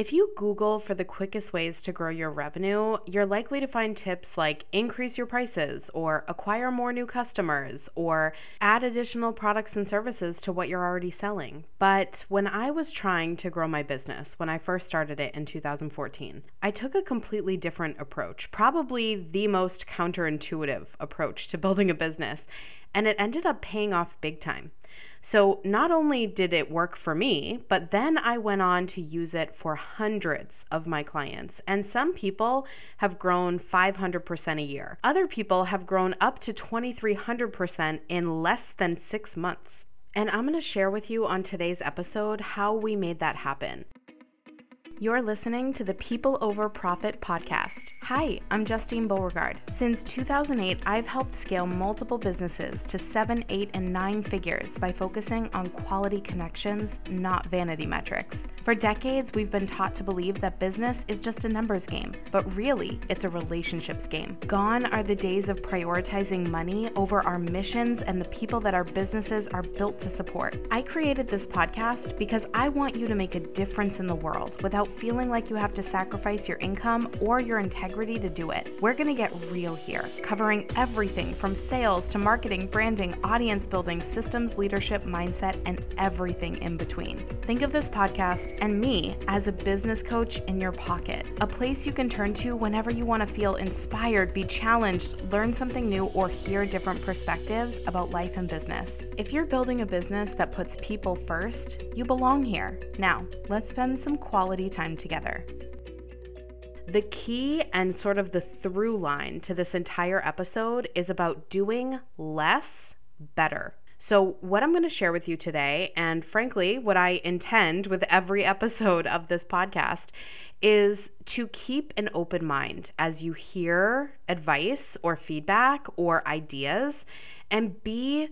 If you Google for the quickest ways to grow your revenue, you're likely to find tips like increase your prices, or acquire more new customers, or add additional products and services to what you're already selling. But when I was trying to grow my business, when I first started it in 2014, I took a completely different approach, probably the most counterintuitive approach to building a business, and it ended up paying off big time. So, not only did it work for me, but then I went on to use it for hundreds of my clients. And some people have grown 500% a year. Other people have grown up to 2300% in less than six months. And I'm going to share with you on today's episode how we made that happen. You're listening to the People Over Profit podcast. Hi, I'm Justine Beauregard. Since 2008, I've helped scale multiple businesses to seven, eight, and nine figures by focusing on quality connections, not vanity metrics. For decades, we've been taught to believe that business is just a numbers game, but really, it's a relationships game. Gone are the days of prioritizing money over our missions and the people that our businesses are built to support. I created this podcast because I want you to make a difference in the world without feeling like you have to sacrifice your income or your integrity to do it. We're going to get real here, covering everything from sales to marketing, branding, audience building, systems, leadership, mindset, and everything in between. Think of this podcast and me as a business coach in your pocket, a place you can turn to whenever you want to feel inspired, be challenged, learn something new, or hear different perspectives about life and business. If you're building a business that puts people first, you belong here. Now, let's spend some quality time time together. The key and sort of the through line to this entire episode is about doing less better. So, what I'm going to share with you today, and frankly, what I intend with every episode of this podcast, is to keep an open mind as you hear advice or feedback or ideas and be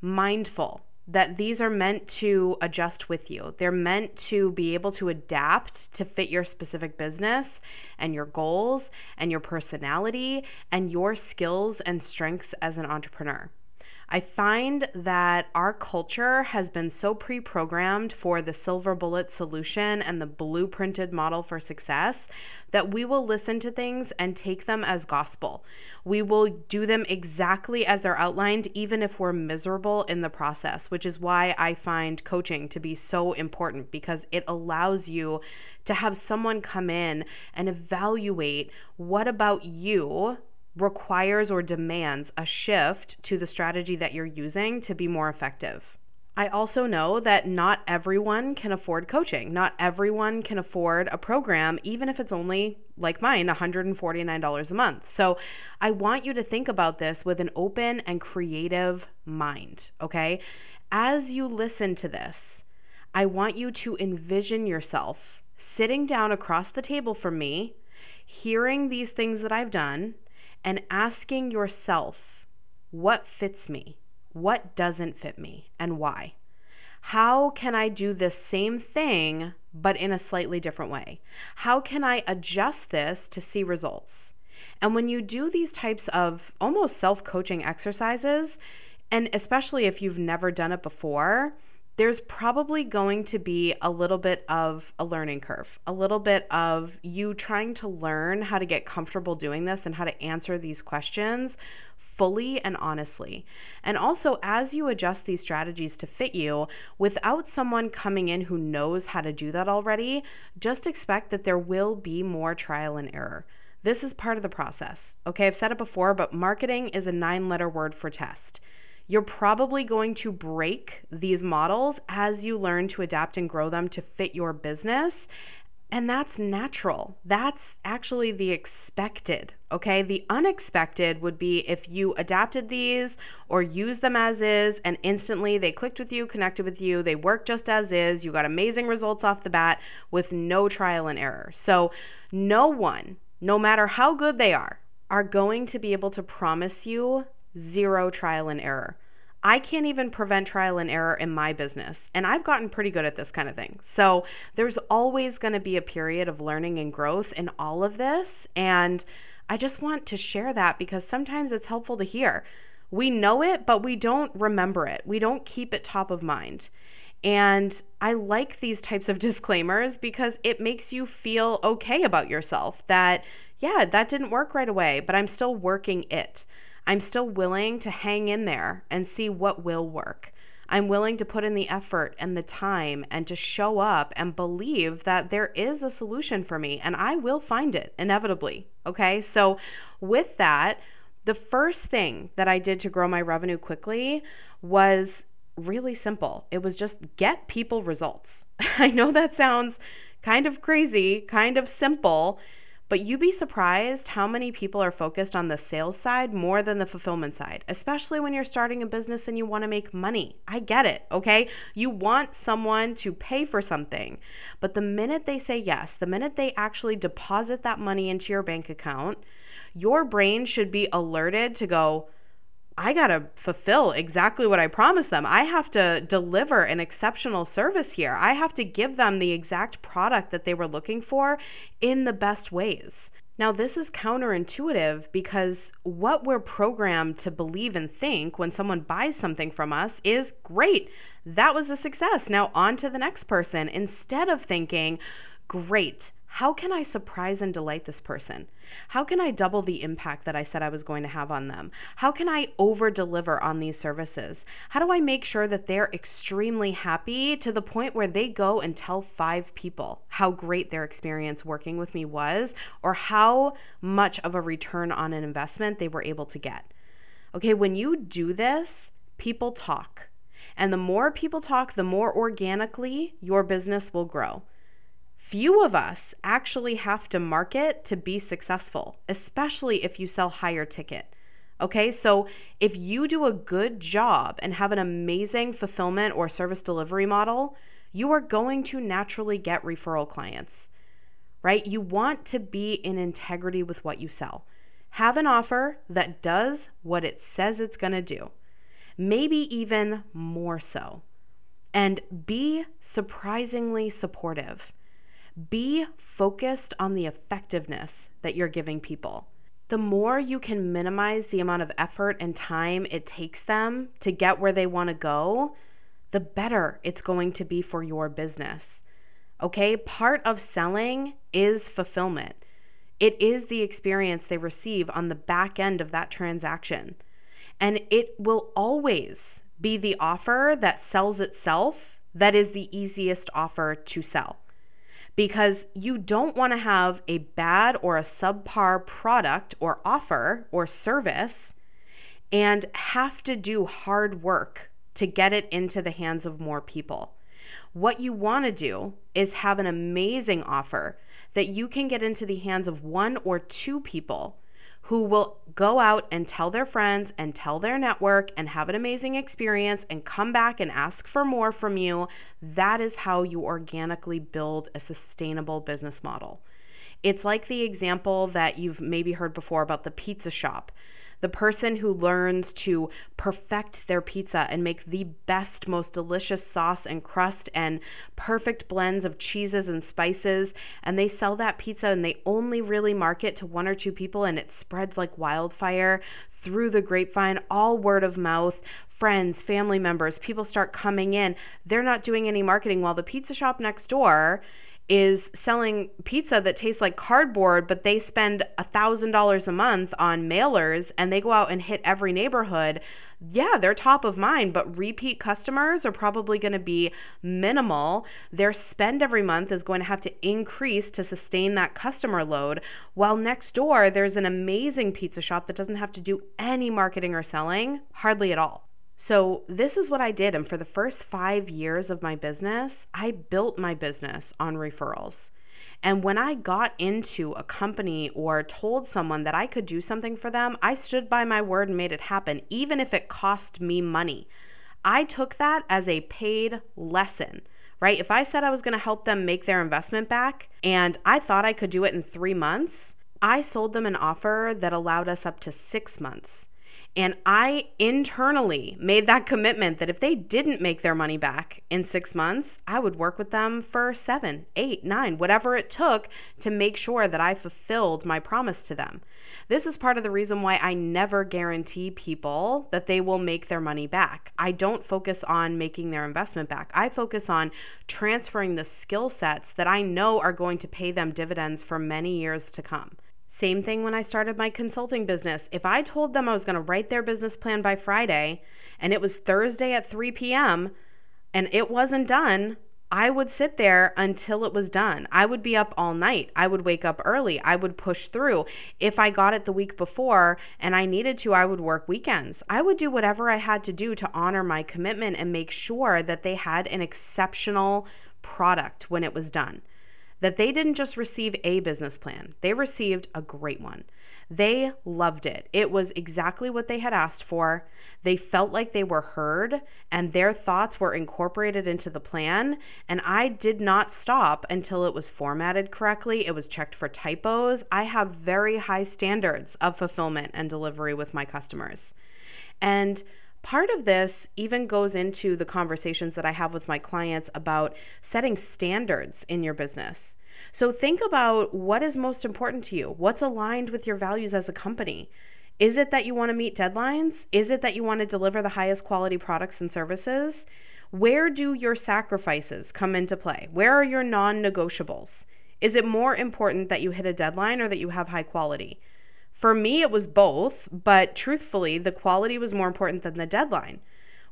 mindful that these are meant to adjust with you. They're meant to be able to adapt to fit your specific business and your goals and your personality and your skills and strengths as an entrepreneur. I find that our culture has been so pre programmed for the silver bullet solution and the blueprinted model for success that we will listen to things and take them as gospel. We will do them exactly as they're outlined, even if we're miserable in the process, which is why I find coaching to be so important because it allows you to have someone come in and evaluate what about you requires or demands a shift to the strategy that you're using to be more effective. I also know that not everyone can afford coaching. Not everyone can afford a program, even if it's only like mine, $149 a month. So I want you to think about this with an open and creative mind, okay? As you listen to this, I want you to envision yourself sitting down across the table from me, hearing these things that I've done, and asking yourself what fits me, what doesn't fit me, and why. How can I do the same thing but in a slightly different way? How can I adjust this to see results? And when you do these types of almost self coaching exercises, and especially if you've never done it before, there's probably going to be a little bit of a learning curve, a little bit of you trying to learn how to get comfortable doing this and how to answer these questions fully and honestly. And also, as you adjust these strategies to fit you without someone coming in who knows how to do that already, just expect that there will be more trial and error. This is part of the process. Okay, I've said it before, but marketing is a nine letter word for test. You're probably going to break these models as you learn to adapt and grow them to fit your business. And that's natural. That's actually the expected. Okay. The unexpected would be if you adapted these or used them as is and instantly they clicked with you, connected with you, they work just as is, you got amazing results off the bat with no trial and error. So, no one, no matter how good they are, are going to be able to promise you zero trial and error. I can't even prevent trial and error in my business. And I've gotten pretty good at this kind of thing. So there's always going to be a period of learning and growth in all of this. And I just want to share that because sometimes it's helpful to hear. We know it, but we don't remember it, we don't keep it top of mind. And I like these types of disclaimers because it makes you feel okay about yourself that, yeah, that didn't work right away, but I'm still working it. I'm still willing to hang in there and see what will work. I'm willing to put in the effort and the time and to show up and believe that there is a solution for me and I will find it inevitably. Okay. So, with that, the first thing that I did to grow my revenue quickly was really simple. It was just get people results. I know that sounds kind of crazy, kind of simple, but you'd be surprised how many people are focused on the sales side more than the fulfillment side, especially when you're starting a business and you want to make money. I get it, okay? You want someone to pay for something. But the minute they say yes, the minute they actually deposit that money into your bank account, your brain should be alerted to go, I got to fulfill exactly what I promised them. I have to deliver an exceptional service here. I have to give them the exact product that they were looking for in the best ways. Now, this is counterintuitive because what we're programmed to believe and think when someone buys something from us is great. That was a success. Now, on to the next person. Instead of thinking, great, how can I surprise and delight this person? How can I double the impact that I said I was going to have on them? How can I over deliver on these services? How do I make sure that they're extremely happy to the point where they go and tell five people how great their experience working with me was or how much of a return on an investment they were able to get? Okay, when you do this, people talk. And the more people talk, the more organically your business will grow few of us actually have to market to be successful, especially if you sell higher ticket. Okay, so if you do a good job and have an amazing fulfillment or service delivery model, you are going to naturally get referral clients, right? You want to be in integrity with what you sell. Have an offer that does what it says it's to do, maybe even more so. And be surprisingly supportive. Be focused on the effectiveness that you're giving people. The more you can minimize the amount of effort and time it takes them to get where they want to go, the better it's going to be for your business. Okay, part of selling is fulfillment. It is the experience they receive on the back end of that transaction. And it will always be the offer that sells itself that is the easiest offer to sell because you don't want to have a bad or a subpar product or offer or service and have to do hard work to get it into the hands of more people. What you want to do is have an amazing offer that you can get into the hands of one or two people who will go out and tell their friends and tell their network and have an amazing experience and come back and ask for more from you. That is how you organically build a sustainable business model. It's like the example that you've maybe heard before about the pizza shop the person who learns to perfect their pizza and make the best, most delicious sauce and crust and perfect blends of cheeses and spices. And they sell that pizza and they only really market to one or two people and it spreads like wildfire through the grapevine, all word of mouth. Friends, family members, people start coming in. They're not doing any marketing while the pizza shop next door is selling pizza that tastes like cardboard, but they spend a $1,000 a month on mailers and they go out and hit every neighborhood, yeah, they're top of mind, but repeat customers are probably going to be minimal. Their spend every month is going to have to increase to sustain that customer load. While next door, there's an amazing pizza shop that doesn't have to do any marketing or selling, hardly at all. So, this is what I did. And for the first five years of my business, I built my business on referrals. And when I got into a company or told someone that I could do something for them, I stood by my word and made it happen, even if it cost me money. I took that as a paid lesson, right? If I said I was going to help them make their investment back and I thought I could do it in three months, I sold them an offer that allowed us up to six months. And I internally made that commitment that if they didn't make their money back in six months, I would work with them for seven, eight, nine, whatever it took to make sure that I fulfilled my promise to them. This is part of the reason why I never guarantee people that they will make their money back. I don't focus on making their investment back. I focus on transferring the skill sets that I know are going to pay them dividends for many years to come. Same thing when I started my consulting business. If I told them I was going to write their business plan by Friday and it was Thursday at 3 p.m. and it wasn't done, I would sit there until it was done. I would be up all night. I would wake up early. I would push through. If I got it the week before and I needed to, I would work weekends. I would do whatever I had to do to honor my commitment and make sure that they had an exceptional product when it was done. That they didn't just receive a business plan, they received a great one. They loved it. It was exactly what they had asked for. They felt like they were heard and their thoughts were incorporated into the plan. And I did not stop until it was formatted correctly. It was checked for typos. I have very high standards of fulfillment and delivery with my customers. And Part of this even goes into the conversations that I have with my clients about setting standards in your business. So think about what is most important to you, what's aligned with your values as a company. Is it that you want to meet deadlines? Is it that you want to deliver the highest quality products and services? Where do your sacrifices come into play? Where are your non negotiables? Is it more important that you hit a deadline or that you have high quality? For me, it was both, but truthfully, the quality was more important than the deadline,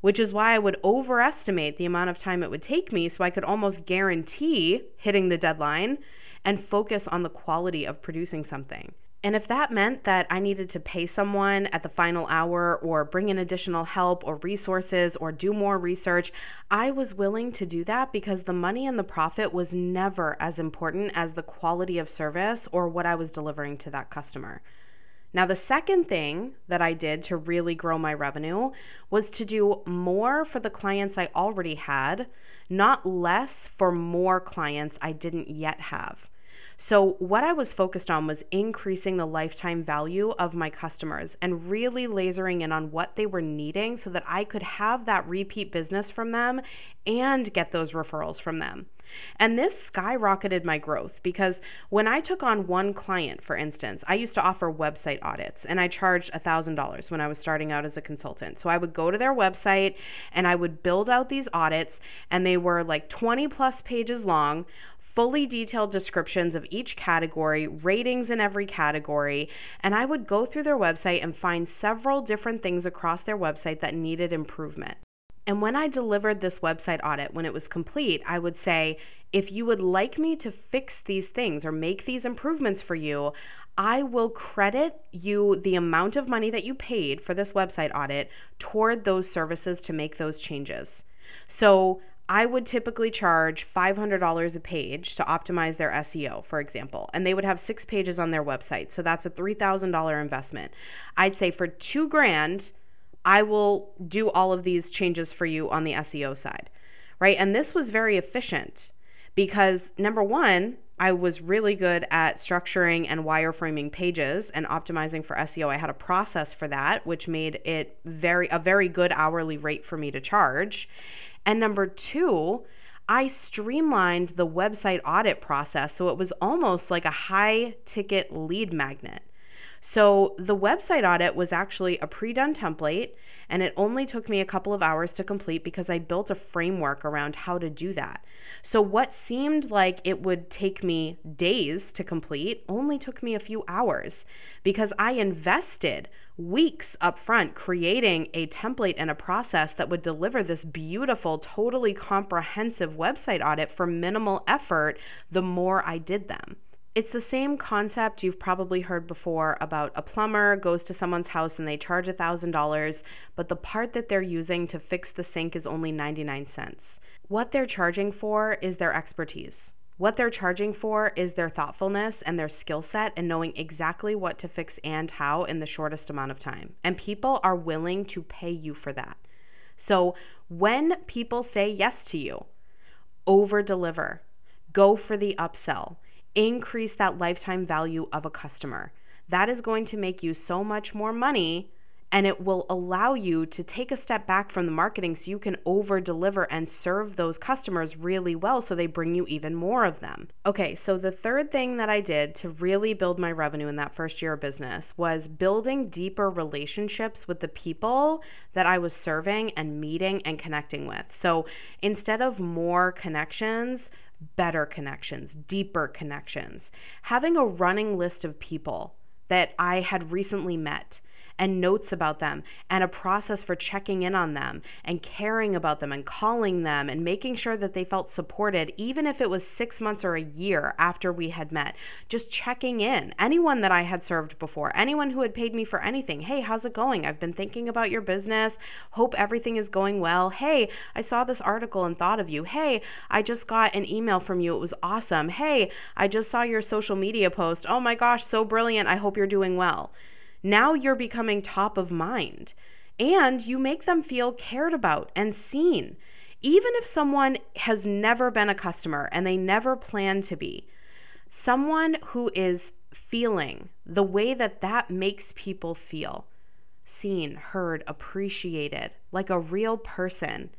which is why I would overestimate the amount of time it would take me so I could almost guarantee hitting the deadline and focus on the quality of producing something. And if that meant that I needed to pay someone at the final hour or bring in additional help or resources or do more research, I was willing to do that because the money and the profit was never as important as the quality of service or what I was delivering to that customer. Now, the second thing that I did to really grow my revenue was to do more for the clients I already had, not less for more clients I didn't yet have. So, what I was focused on was increasing the lifetime value of my customers and really lasering in on what they were needing so that I could have that repeat business from them and get those referrals from them. And this skyrocketed my growth because when I took on one client, for instance, I used to offer website audits and I charged $1,000 when I was starting out as a consultant. So I would go to their website and I would build out these audits, and they were like 20 plus pages long fully detailed descriptions of each category, ratings in every category, and I would go through their website and find several different things across their website that needed improvement. And when I delivered this website audit, when it was complete, I would say, if you would like me to fix these things or make these improvements for you, I will credit you the amount of money that you paid for this website audit toward those services to make those changes. So I would typically charge $500 a page to optimize their SEO, for example, and they would have six pages on their website. So that's a $3,000 investment. I'd say for two grand, I will do all of these changes for you on the SEO side, right? And this was very efficient because number one, I was really good at structuring and wireframing pages and optimizing for SEO. I had a process for that, which made it very a very good hourly rate for me to charge. And number two, I streamlined the website audit process so it was almost like a high ticket lead magnet. So the website audit was actually a pre done template, and it only took me a couple of hours to complete because I built a framework around how to do that. So what seemed like it would take me days to complete only took me a few hours because I invested weeks up front creating a template and a process that would deliver this beautiful, totally comprehensive website audit for minimal effort the more I did them. It's the same concept you've probably heard before about a plumber goes to someone's house and they charge $1,000, but the part that they're using to fix the sink is only 99 cents. What they're charging for is their expertise. What they're charging for is their thoughtfulness and their skill set and knowing exactly what to fix and how in the shortest amount of time. And people are willing to pay you for that. So when people say yes to you, over deliver, go for the upsell increase that lifetime value of a customer. That is going to make you so much more money and it will allow you to take a step back from the marketing so you can over deliver and serve those customers really well so they bring you even more of them. Okay, so the third thing that I did to really build my revenue in that first year of business was building deeper relationships with the people that I was serving and meeting and connecting with. So instead of more connections, better connections, deeper connections, having a running list of people that I had recently met and notes about them and a process for checking in on them and caring about them and calling them and making sure that they felt supported, even if it was six months or a year after we had met. Just checking in. Anyone that I had served before, anyone who had paid me for anything. Hey, how's it going? I've been thinking about your business. Hope everything is going well. Hey, I saw this article and thought of you. Hey, I just got an email from you. It was awesome. Hey, I just saw your social media post. Oh my gosh, so brilliant. I hope you're doing well. Now you're becoming top of mind and you make them feel cared about and seen. Even if someone has never been a customer and they never plan to be, someone who is feeling the way that that makes people feel seen, heard, appreciated, like a real person.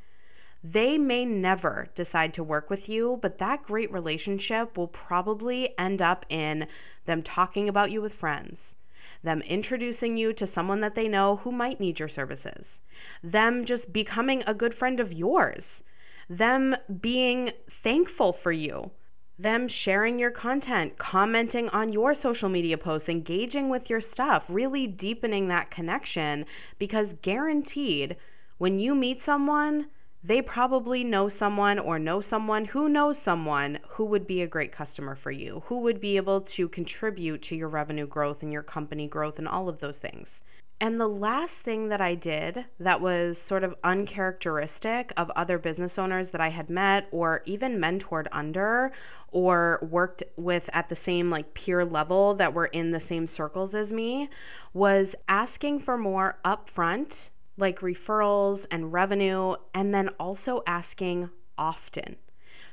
They may never decide to work with you, but that great relationship will probably end up in them talking about you with friends, them introducing you to someone that they know who might need your services, them just becoming a good friend of yours, them being thankful for you, them sharing your content, commenting on your social media posts, engaging with your stuff, really deepening that connection because guaranteed when you meet someone, they probably know someone or know someone who knows someone who would be a great customer for you, who would be able to contribute to your revenue growth and your company growth and all of those things. And the last thing that I did that was sort of uncharacteristic of other business owners that I had met or even mentored under or worked with at the same like peer level that were in the same circles as me was asking for more upfront like referrals and revenue, and then also asking often.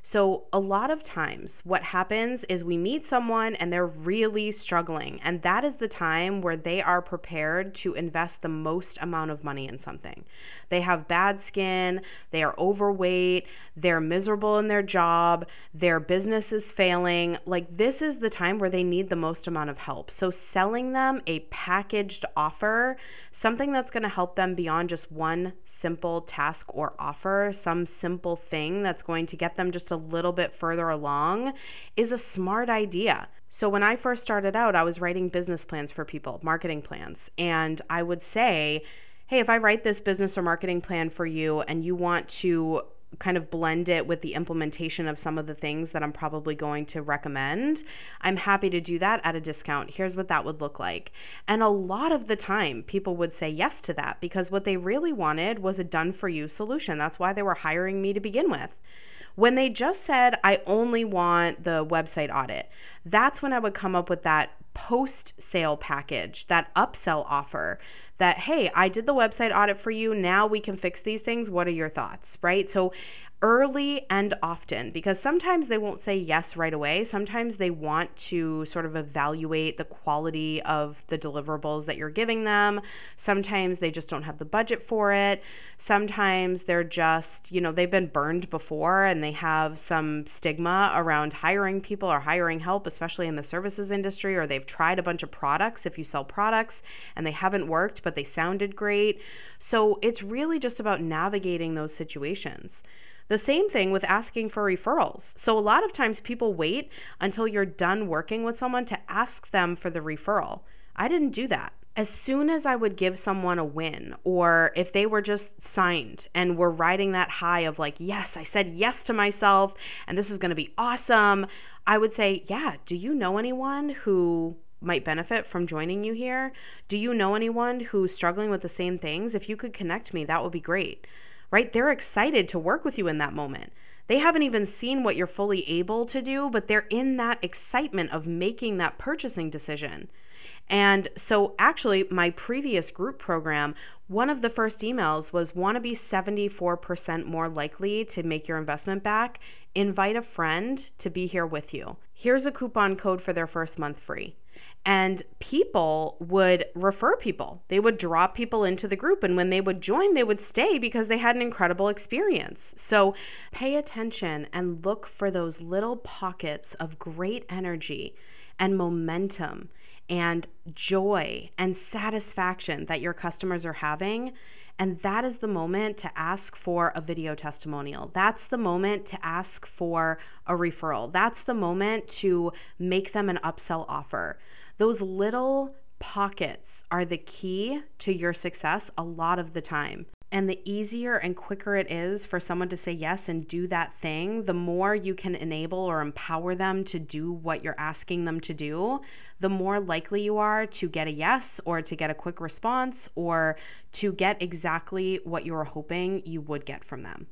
So, a lot of times, what happens is we meet someone and they're really struggling. And that is the time where they are prepared to invest the most amount of money in something. They have bad skin, they are overweight, they're miserable in their job, their business is failing. Like, this is the time where they need the most amount of help. So, selling them a packaged offer, something that's going to help them beyond just one simple task or offer, some simple thing that's going to get them just a little bit further along, is a smart idea. So, when I first started out, I was writing business plans for people, marketing plans, and I would say, hey, if I write this business or marketing plan for you and you want to kind of blend it with the implementation of some of the things that I'm probably going to recommend, I'm happy to do that at a discount. Here's what that would look like. And a lot of the time, people would say yes to that because what they really wanted was a done for you solution. That's why they were hiring me to begin with. When they just said, I only want the website audit, that's when I would come up with that post sale package, that upsell offer that, hey, I did the website audit for you. Now we can fix these things. What are your thoughts? Right. So early and often because sometimes they won't say yes right away. Sometimes they want to sort of evaluate the quality of the deliverables that you're giving them. Sometimes they just don't have the budget for it. Sometimes they're just, you know, they've been burned before and they have some stigma around hiring people or hiring help, especially in the services industry, or they've tried a bunch of products if you sell products and they haven't worked, but they sounded great. So it's really just about navigating those situations. The same thing with asking for referrals. So, a lot of times people wait until you're done working with someone to ask them for the referral. I didn't do that. As soon as I would give someone a win, or if they were just signed and were riding that high of like, yes, I said yes to myself and this is to be awesome, I would say, yeah, do you know anyone who might benefit from joining you here? Do you know anyone who's struggling with the same things? If you could connect me, that would be great right? They're excited to work with you in that moment. They haven't even seen what you're fully able to do, but they're in that excitement of making that purchasing decision. And so, actually, my previous group program, one of the first emails was want to be 74% more likely to make your investment back? Invite a friend to be here with you. here's a coupon code for their first month free. And people would refer people. They would drop people into the group. And when they would join, they would stay because they had an incredible experience. So pay attention and look for those little pockets of great energy and momentum and joy and satisfaction that your customers are having. And that is the moment to ask for a video testimonial. That's the moment to ask for a referral. That's the moment to make them an upsell offer. Those little pockets are the key to your success a lot of the time. And the easier and quicker it is for someone to say yes and do that thing, the more you can enable or empower them to do what you're asking them to do, the more likely you are to get a yes or to get a quick response or to get exactly what you were hoping you would get from them.